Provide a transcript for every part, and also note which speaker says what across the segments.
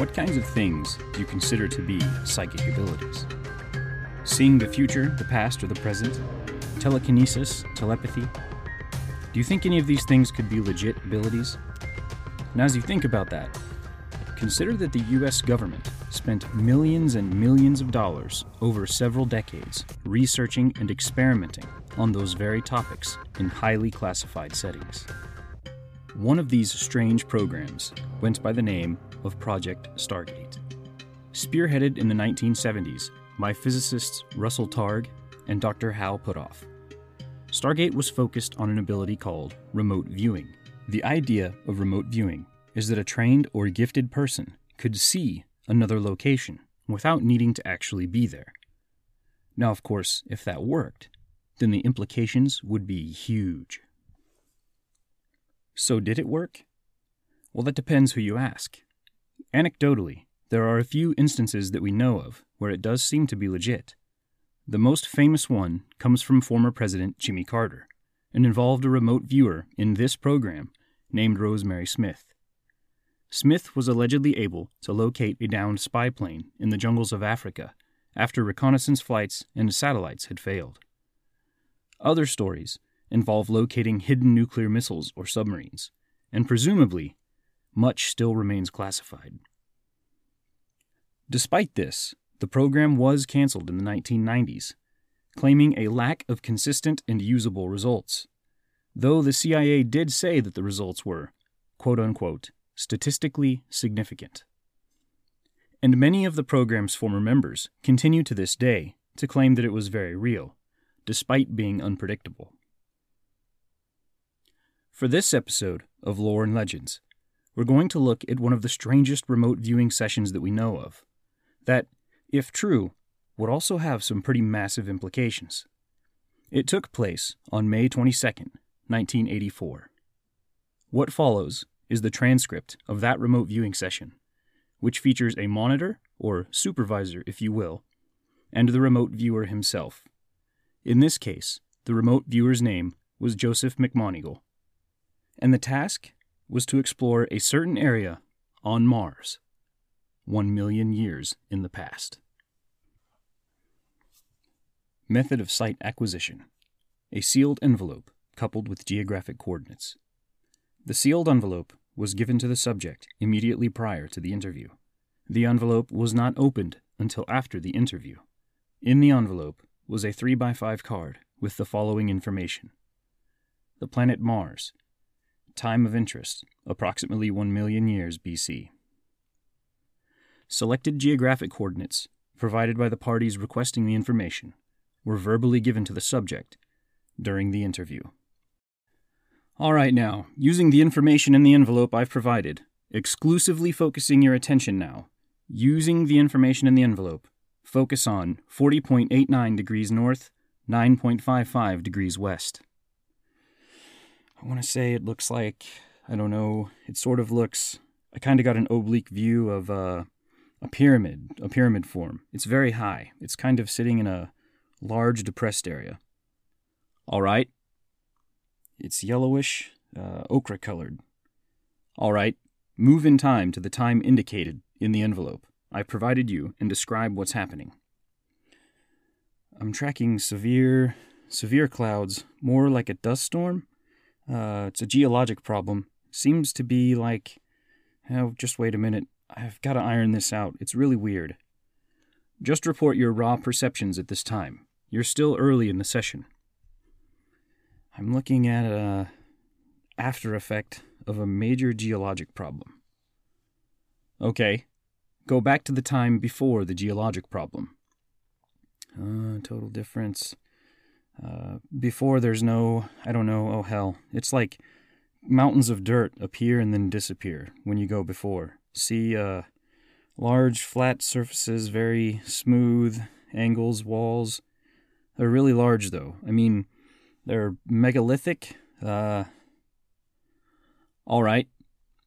Speaker 1: What kinds of things do you consider to be psychic abilities? Seeing the future, the past, or the present? Telekinesis, telepathy? Do you think any of these things could be legit abilities? And as you think about that, consider that the US government spent millions and millions of dollars over several decades researching and experimenting on those very topics in highly classified settings. One of these strange programs went by the name of Project Stargate. Spearheaded in the 1970s by physicists Russell Targ and Dr. Hal Puthoff, Stargate was focused on an ability called remote viewing. The idea of remote viewing is that a trained or gifted person could see another location without needing to actually be there. Now, of course, if that worked, then the implications would be huge. So, did it work? Well, that depends who you ask. Anecdotally, there are a few instances that we know of where it does seem to be legit. The most famous one comes from former President Jimmy Carter and involved a remote viewer in this program named Rosemary Smith. Smith was allegedly able to locate a downed spy plane in the jungles of Africa after reconnaissance flights and satellites had failed. Other stories involve locating hidden nuclear missiles or submarines, and presumably much still remains classified. Despite this, the program was canceled in the 1990s, claiming a lack of consistent and usable results, though the CIA did say that the results were, quote unquote, statistically significant. And many of the program's former members continue to this day to claim that it was very real, despite being unpredictable. For this episode of Lore and Legends, we're going to look at one of the strangest remote viewing sessions that we know of, that, if true, would also have some pretty massive implications. It took place on May 22, 1984. What follows is the transcript of that remote viewing session, which features a monitor, or supervisor, if you will, and the remote viewer himself. In this case, the remote viewer's name was Joseph McMoneagle, and the task was to explore a certain area on Mars, one million years in the past. Method of site acquisition a sealed envelope coupled with geographic coordinates. The sealed envelope was given to the subject immediately prior to the interview. The envelope was not opened until after the interview. In the envelope was a 3x5 card with the following information The planet Mars, time of interest, approximately 1 million years BC. Selected geographic coordinates, provided by the parties requesting the information, were verbally given to the subject during the interview. All right, now, using the information in the envelope I've provided, exclusively focusing your attention now, using the information in the envelope, focus on 40.89 degrees north, 9.55 degrees west. I want to say it looks like, I don't know, it sort of looks, I kind of got an oblique view of uh, a pyramid, a pyramid form. It's very high. It's kind of sitting in a large depressed area. All right. It's yellowish, uh, ochre colored. All right. Move in time to the time indicated in the envelope I provided you and describe what's happening. I'm tracking severe, severe clouds, more like a dust storm. Uh, it's a geologic problem. Seems to be like. Oh, just wait a minute. I've got to iron this out. It's really weird. Just report your raw perceptions at this time. You're still early in the session. I'm looking at a after effect of a major geologic problem. Okay, go back to the time before the geologic problem. Uh, total difference. Before there's no, I don't know, oh hell. It's like mountains of dirt appear and then disappear when you go before. See, uh, large flat surfaces, very smooth angles, walls. They're really large though. I mean, they're megalithic. Uh, all right.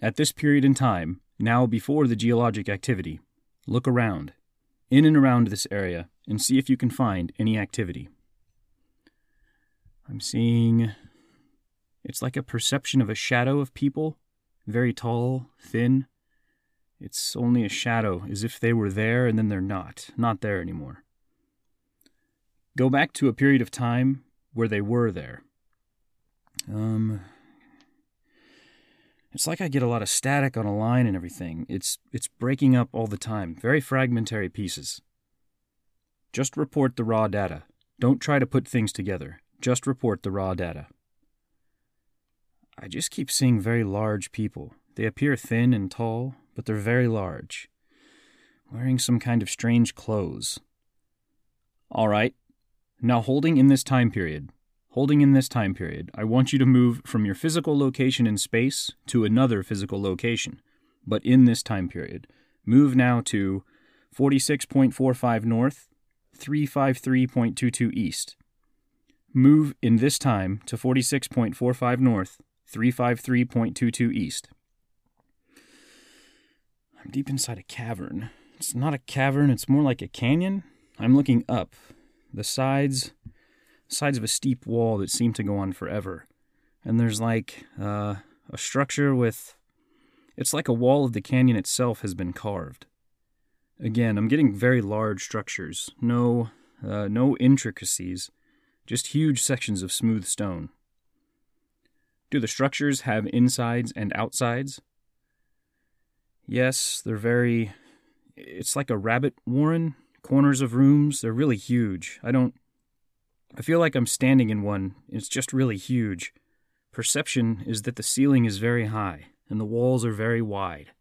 Speaker 1: At this period in time, now before the geologic activity, look around, in and around this area, and see if you can find any activity. I'm seeing. It's like a perception of a shadow of people, very tall, thin. It's only a shadow, as if they were there and then they're not, not there anymore. Go back to a period of time where they were there. Um, it's like I get a lot of static on a line and everything. It's it's breaking up all the time. Very fragmentary pieces. Just report the raw data. Don't try to put things together. Just report the raw data. I just keep seeing very large people. They appear thin and tall, but they're very large. Wearing some kind of strange clothes. All right. Now holding in this time period, holding in this time period, I want you to move from your physical location in space to another physical location, but in this time period. Move now to 46.45 north, 353.22 east. Move in this time to 46.45 north, 353.22 east. I'm deep inside a cavern. It's not a cavern, it's more like a canyon. I'm looking up. The sides sides of a steep wall that seem to go on forever. And there's like uh, a structure with. It's like a wall of the canyon itself has been carved. Again, I'm getting very large structures. No, uh, no intricacies, just huge sections of smooth stone. Do the structures have insides and outsides? Yes, they're very. It's like a rabbit warren. Corners of rooms, they're really huge. I don't I feel like I'm standing in one. It's just really huge. Perception is that the ceiling is very high and the walls are very wide.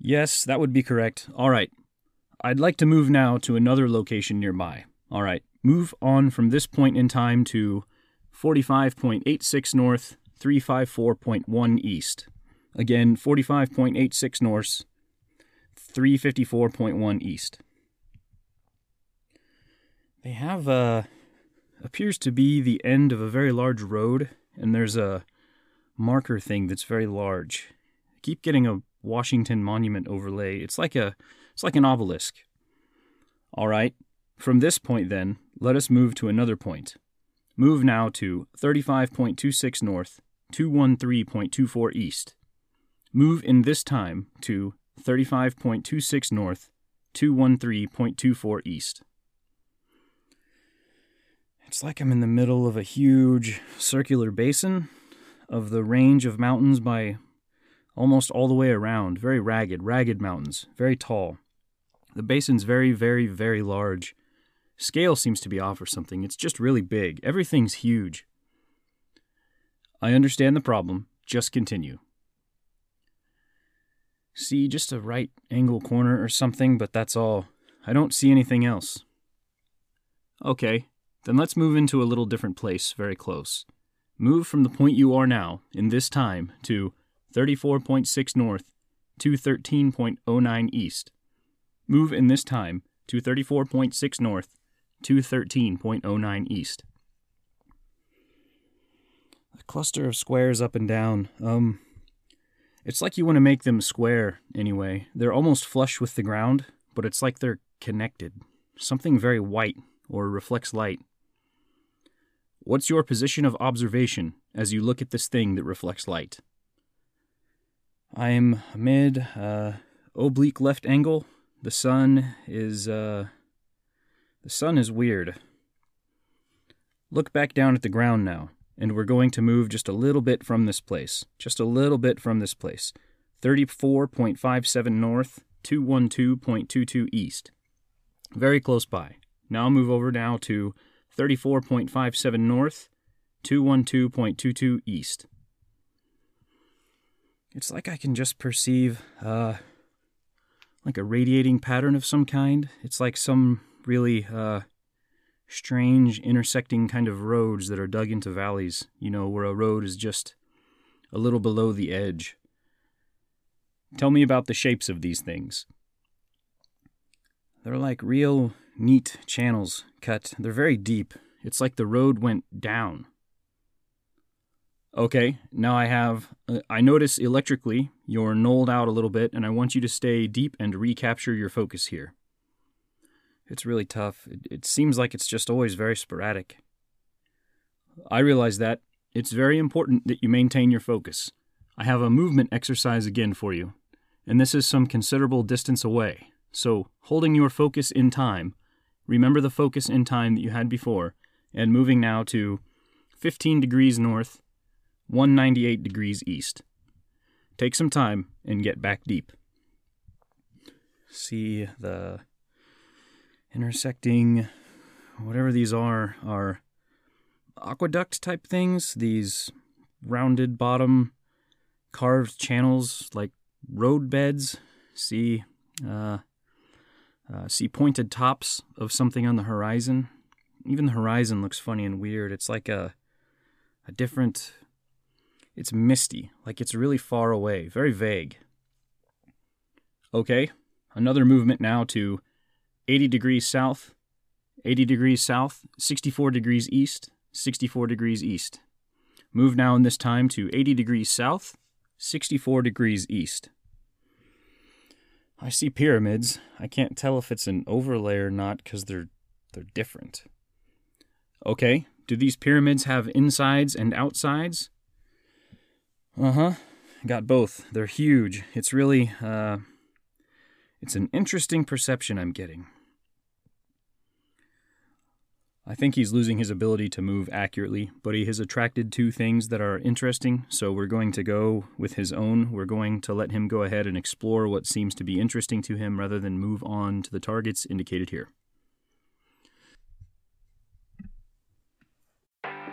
Speaker 1: Yes, that would be correct. All right. I'd like to move now to another location nearby. All right. Move on from this point in time to 45.86 north, 354.1 east. Again, 45.86 north, 354.1 east. They have uh, appears to be the end of a very large road, and there's a marker thing that's very large. I keep getting a Washington Monument overlay. It's like a it's like an obelisk. All right. From this point then, let us move to another point. Move now to 35.26 north, 213.24 east. Move in this time to 35.26 north, 213.24 east. It's like I'm in the middle of a huge circular basin of the range of mountains by almost all the way around. Very ragged, ragged mountains, very tall. The basin's very, very, very large. Scale seems to be off or something. It's just really big. Everything's huge. I understand the problem. Just continue. See just a right angle corner or something, but that's all. I don't see anything else. Okay, then let's move into a little different place very close. Move from the point you are now, in this time, to 34.6 north, 213.09 east. Move in this time to 34.6 north, 213.09 east. A cluster of squares up and down. Um, it's like you want to make them square anyway. They're almost flush with the ground, but it's like they're connected. Something very white or reflects light. What's your position of observation as you look at this thing that reflects light? I'm mid uh, oblique left angle. The sun is uh, the sun is weird. Look back down at the ground now, and we're going to move just a little bit from this place. Just a little bit from this place. 34.57 north, 212.22 east. Very close by. Now move over now to 34.57 north, 212.22 east. It's like I can just perceive, uh, like a radiating pattern of some kind. It's like some really uh, strange intersecting kind of roads that are dug into valleys, you know, where a road is just a little below the edge. Tell me about the shapes of these things. They're like real neat channels cut. They're very deep. It's like the road went down. Okay, now I have. Uh, I notice electrically you're knolled out a little bit, and I want you to stay deep and recapture your focus here. It's really tough. It, it seems like it's just always very sporadic. I realize that. It's very important that you maintain your focus. I have a movement exercise again for you, and this is some considerable distance away. So, holding your focus in time, remember the focus in time that you had before, and moving now to 15 degrees north, 198 degrees east. Take some time and get back deep. See the intersecting, whatever these are, are aqueduct type things, these rounded bottom carved channels like road beds. See, uh, uh, see pointed tops of something on the horizon. Even the horizon looks funny and weird. It's like a a different. It's misty, like it's really far away, very vague. Okay, another movement now to 80 degrees south, 80 degrees south, 64 degrees east, 64 degrees east. Move now in this time to 80 degrees south, 64 degrees east. I see pyramids. I can't tell if it's an overlay or not because they're they're different. Okay, do these pyramids have insides and outsides? Uh huh. Got both. They're huge. It's really uh, it's an interesting perception I'm getting. I think he's losing his ability to move accurately, but he has attracted two things that are interesting, so we're going to go with his own. We're going to let him go ahead and explore what seems to be interesting to him rather than move on to the targets indicated here.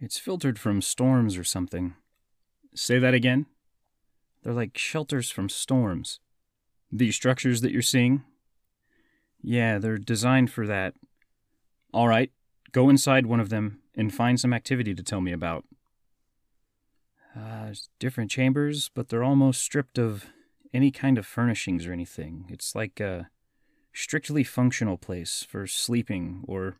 Speaker 1: It's filtered from storms or something. Say that again? They're like shelters from storms. These structures that you're seeing? Yeah, they're designed for that. All right, go inside one of them and find some activity to tell me about. Uh, different chambers, but they're almost stripped of any kind of furnishings or anything. It's like a strictly functional place for sleeping or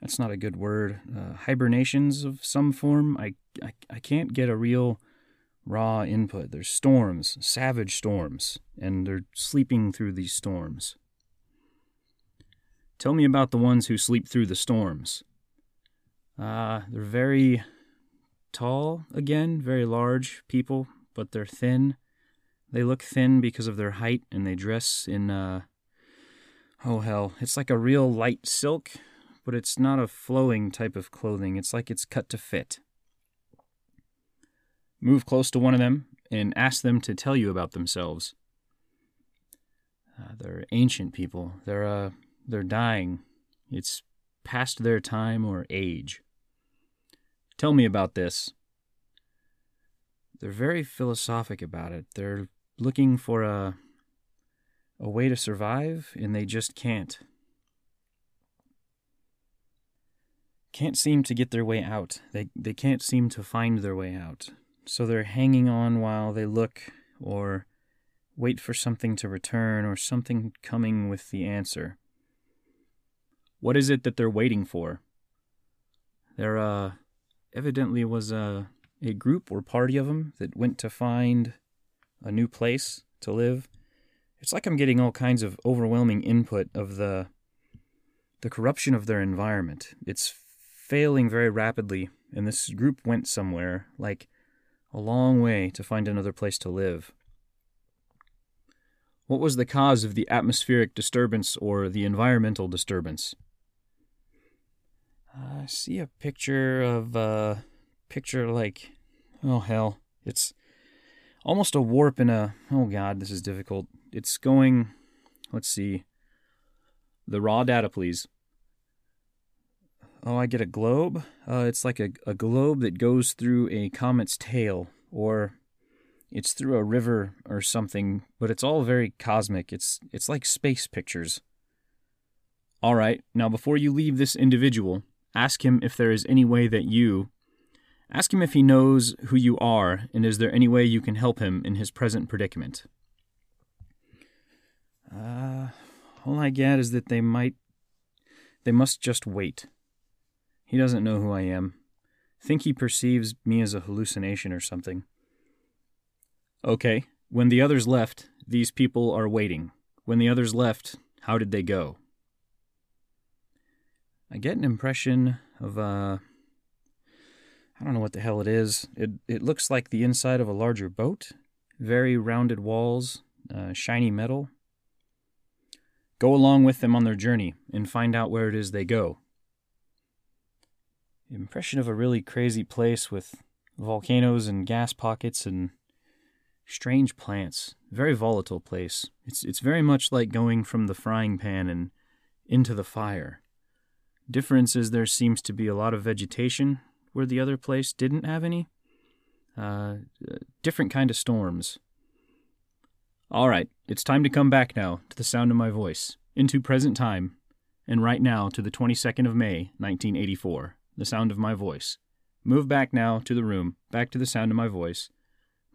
Speaker 1: that's not a good word. Uh, hibernations of some form. I, I, I can't get a real raw input. There's storms, savage storms, and they're sleeping through these storms. Tell me about the ones who sleep through the storms. Uh, they're very tall, again, very large people, but they're thin. They look thin because of their height, and they dress in, uh, oh hell, it's like a real light silk but it's not a flowing type of clothing. It's like it's cut to fit. Move close to one of them and ask them to tell you about themselves. Uh, they're ancient people. They're uh, they're dying. It's past their time or age. Tell me about this. They're very philosophic about it. They're looking for a a way to survive and they just can't. Can't seem to get their way out. They they can't seem to find their way out. So they're hanging on while they look or wait for something to return or something coming with the answer. What is it that they're waiting for? There, uh, evidently was a, a group or party of them that went to find a new place to live. It's like I'm getting all kinds of overwhelming input of the the corruption of their environment. It's failing very rapidly, and this group went somewhere, like a long way, to find another place to live. What was the cause of the atmospheric disturbance or the environmental disturbance? I see a picture of a uh, picture like oh hell, it's almost a warp in a oh god, this is difficult. It's going let's see. The raw data, please. Oh, I get a globe. Uh, it's like a, a globe that goes through a comet's tail, or it's through a river or something. But it's all very cosmic. It's it's like space pictures. All right. Now, before you leave this individual, Ask him if there is any way that you. Ask him if he knows who you are, and is there any way you can help him in his present predicament. Uh, all I get is that they might. They must just wait. He doesn't know who I am. Think he perceives me as a hallucination or something. Okay, when the others left, these people are waiting. When the others left, how did they go? I get an impression of uh I don't know what the hell it is. It it looks like the inside of a larger boat. Very rounded walls, uh, shiny metal. Go along with them on their journey and find out where it is they go. Impression of a really crazy place with volcanoes and gas pockets and strange plants. Very volatile place. It's it's very much like going from the frying pan and into the fire. Difference is there seems to be a lot of vegetation where the other place didn't have any. Uh, different kind of storms. All right, it's time to come back now to the sound of my voice, into present time, and right now to the 22nd of May, 1984, the sound of my voice. Move back now to the room, back to the sound of my voice,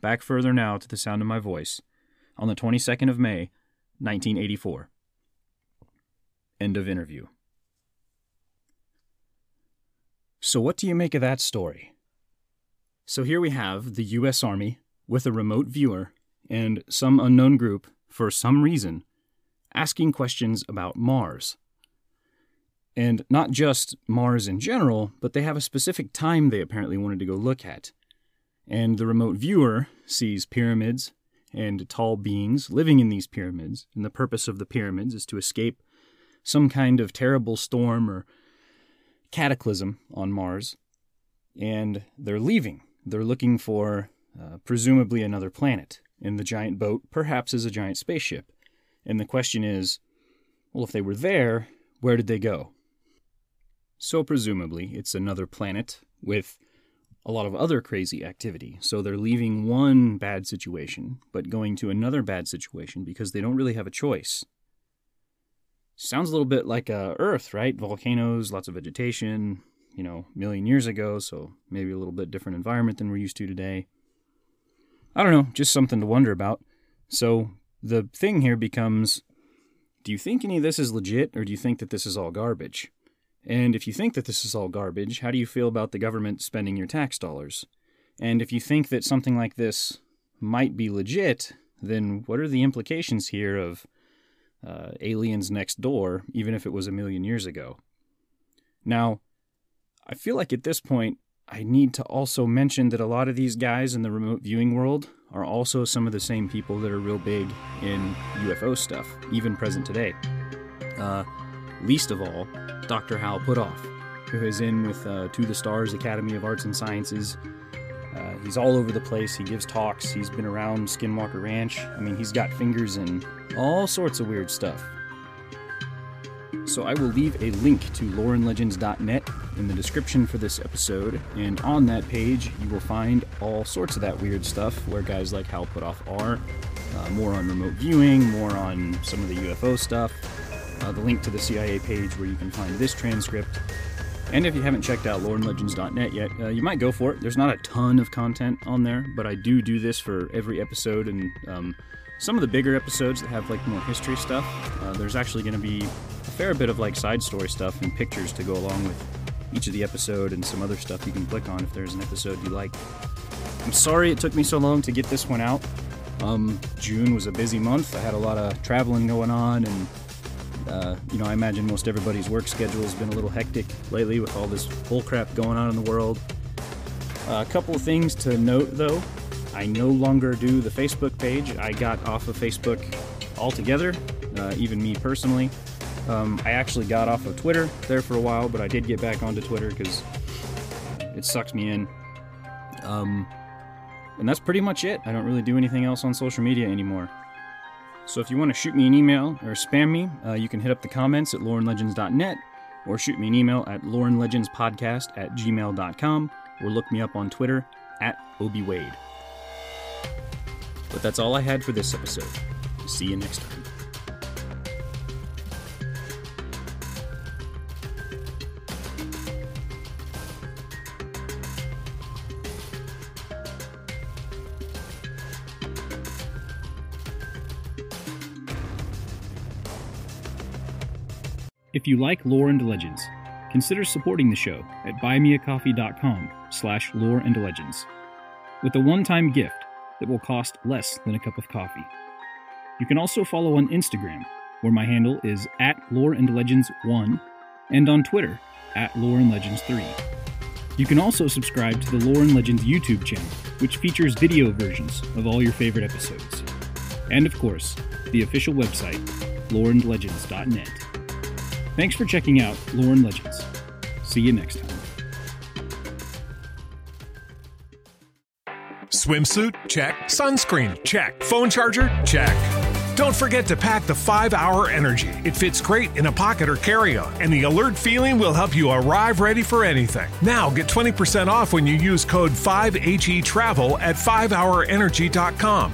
Speaker 1: back further now to the sound of my voice, on the 22nd of May, 1984. End of interview. So, what do you make of that story? So, here we have the U.S. Army with a remote viewer and some unknown group, for some reason, asking questions about Mars. And not just Mars in general, but they have a specific time they apparently wanted to go look at. And the remote viewer sees pyramids and tall beings living in these pyramids, and the purpose of the pyramids is to escape some kind of terrible storm or cataclysm on Mars, and they're leaving. They're looking for uh, presumably another planet, and the giant boat perhaps is a giant spaceship. And the question is well, if they were there, where did they go? So, presumably, it's another planet with a lot of other crazy activity. So, they're leaving one bad situation, but going to another bad situation because they don't really have a choice. Sounds a little bit like uh, Earth, right? Volcanoes, lots of vegetation, you know, million years ago, so maybe a little bit different environment than we're used to today. I don't know, just something to wonder about. So the thing here becomes do you think any of this is legit, or do you think that this is all garbage? And if you think that this is all garbage, how do you feel about the government spending your tax dollars? And if you think that something like this might be legit, then what are the implications here of uh, aliens next door, even if it was a million years ago. Now, I feel like at this point, I need to also mention that a lot of these guys in the remote viewing world are also some of the same people that are real big in UFO stuff, even present today. Uh, least of all, Dr. Hal Puthoff, who is in with uh, To the Stars Academy of Arts and Sciences. Uh, he's all over the place. He gives talks. He's been around Skinwalker Ranch. I mean, he's got fingers in all sorts of weird stuff. So I will leave a link to loreandlegends.net in the description for this episode, and on that page you will find all sorts of that weird stuff where guys like Hal Puthoff are. Uh, more on remote viewing, more on some of the UFO stuff, uh, the link to the CIA page where you can find this transcript. And if you haven't checked out loreandlegends.net yet, uh, you might go for it. There's not a ton of content on there, but I do do this for every episode, and um, some of the bigger episodes that have like more history stuff, uh, there's actually going to be a fair bit of like side story stuff and pictures to go along with each of the episode and some other stuff you can click on if there's an episode you like. I'm sorry it took me so long to get this one out. Um, June was a busy month. I had a lot of traveling going on, and uh, you know, I imagine most everybody's work schedule has been a little hectic lately with all this bullcrap going on in the world. Uh, a couple of things to note though. I no longer do the Facebook page. I got off of Facebook altogether, uh, even me personally. Um, I actually got off of Twitter there for a while, but I did get back onto Twitter because it sucks me in. Um, and that's pretty much it. I don't really do anything else on social media anymore. So if you want to shoot me an email or spam me, uh, you can hit up the comments at loreandlegends.net or shoot me an email at loreandlegendspodcast at gmail.com or look me up on Twitter at ObiWade. But that's all I had for this episode. See you next time. If you like lore and legends, consider supporting the show at buymeacoffee.com slash lore and legends with a one-time gift that will cost less than a cup of coffee. You can also follow on Instagram, where my handle is at lore and legends 1 and on Twitter at lore and legends 3. You can also subscribe to the Lore and Legends YouTube channel, which features video versions of all your favorite episodes. And of course, the official website, loreandlegends.net. Thanks for checking out Lore and Legends. See you next time.
Speaker 2: Swimsuit? Check. Sunscreen? Check. Phone charger? Check. Don't forget to pack the 5 Hour Energy. It fits great in a pocket or carry on, and the alert feeling will help you arrive ready for anything. Now get 20% off when you use code 5HE Travel at 5hourenergy.com.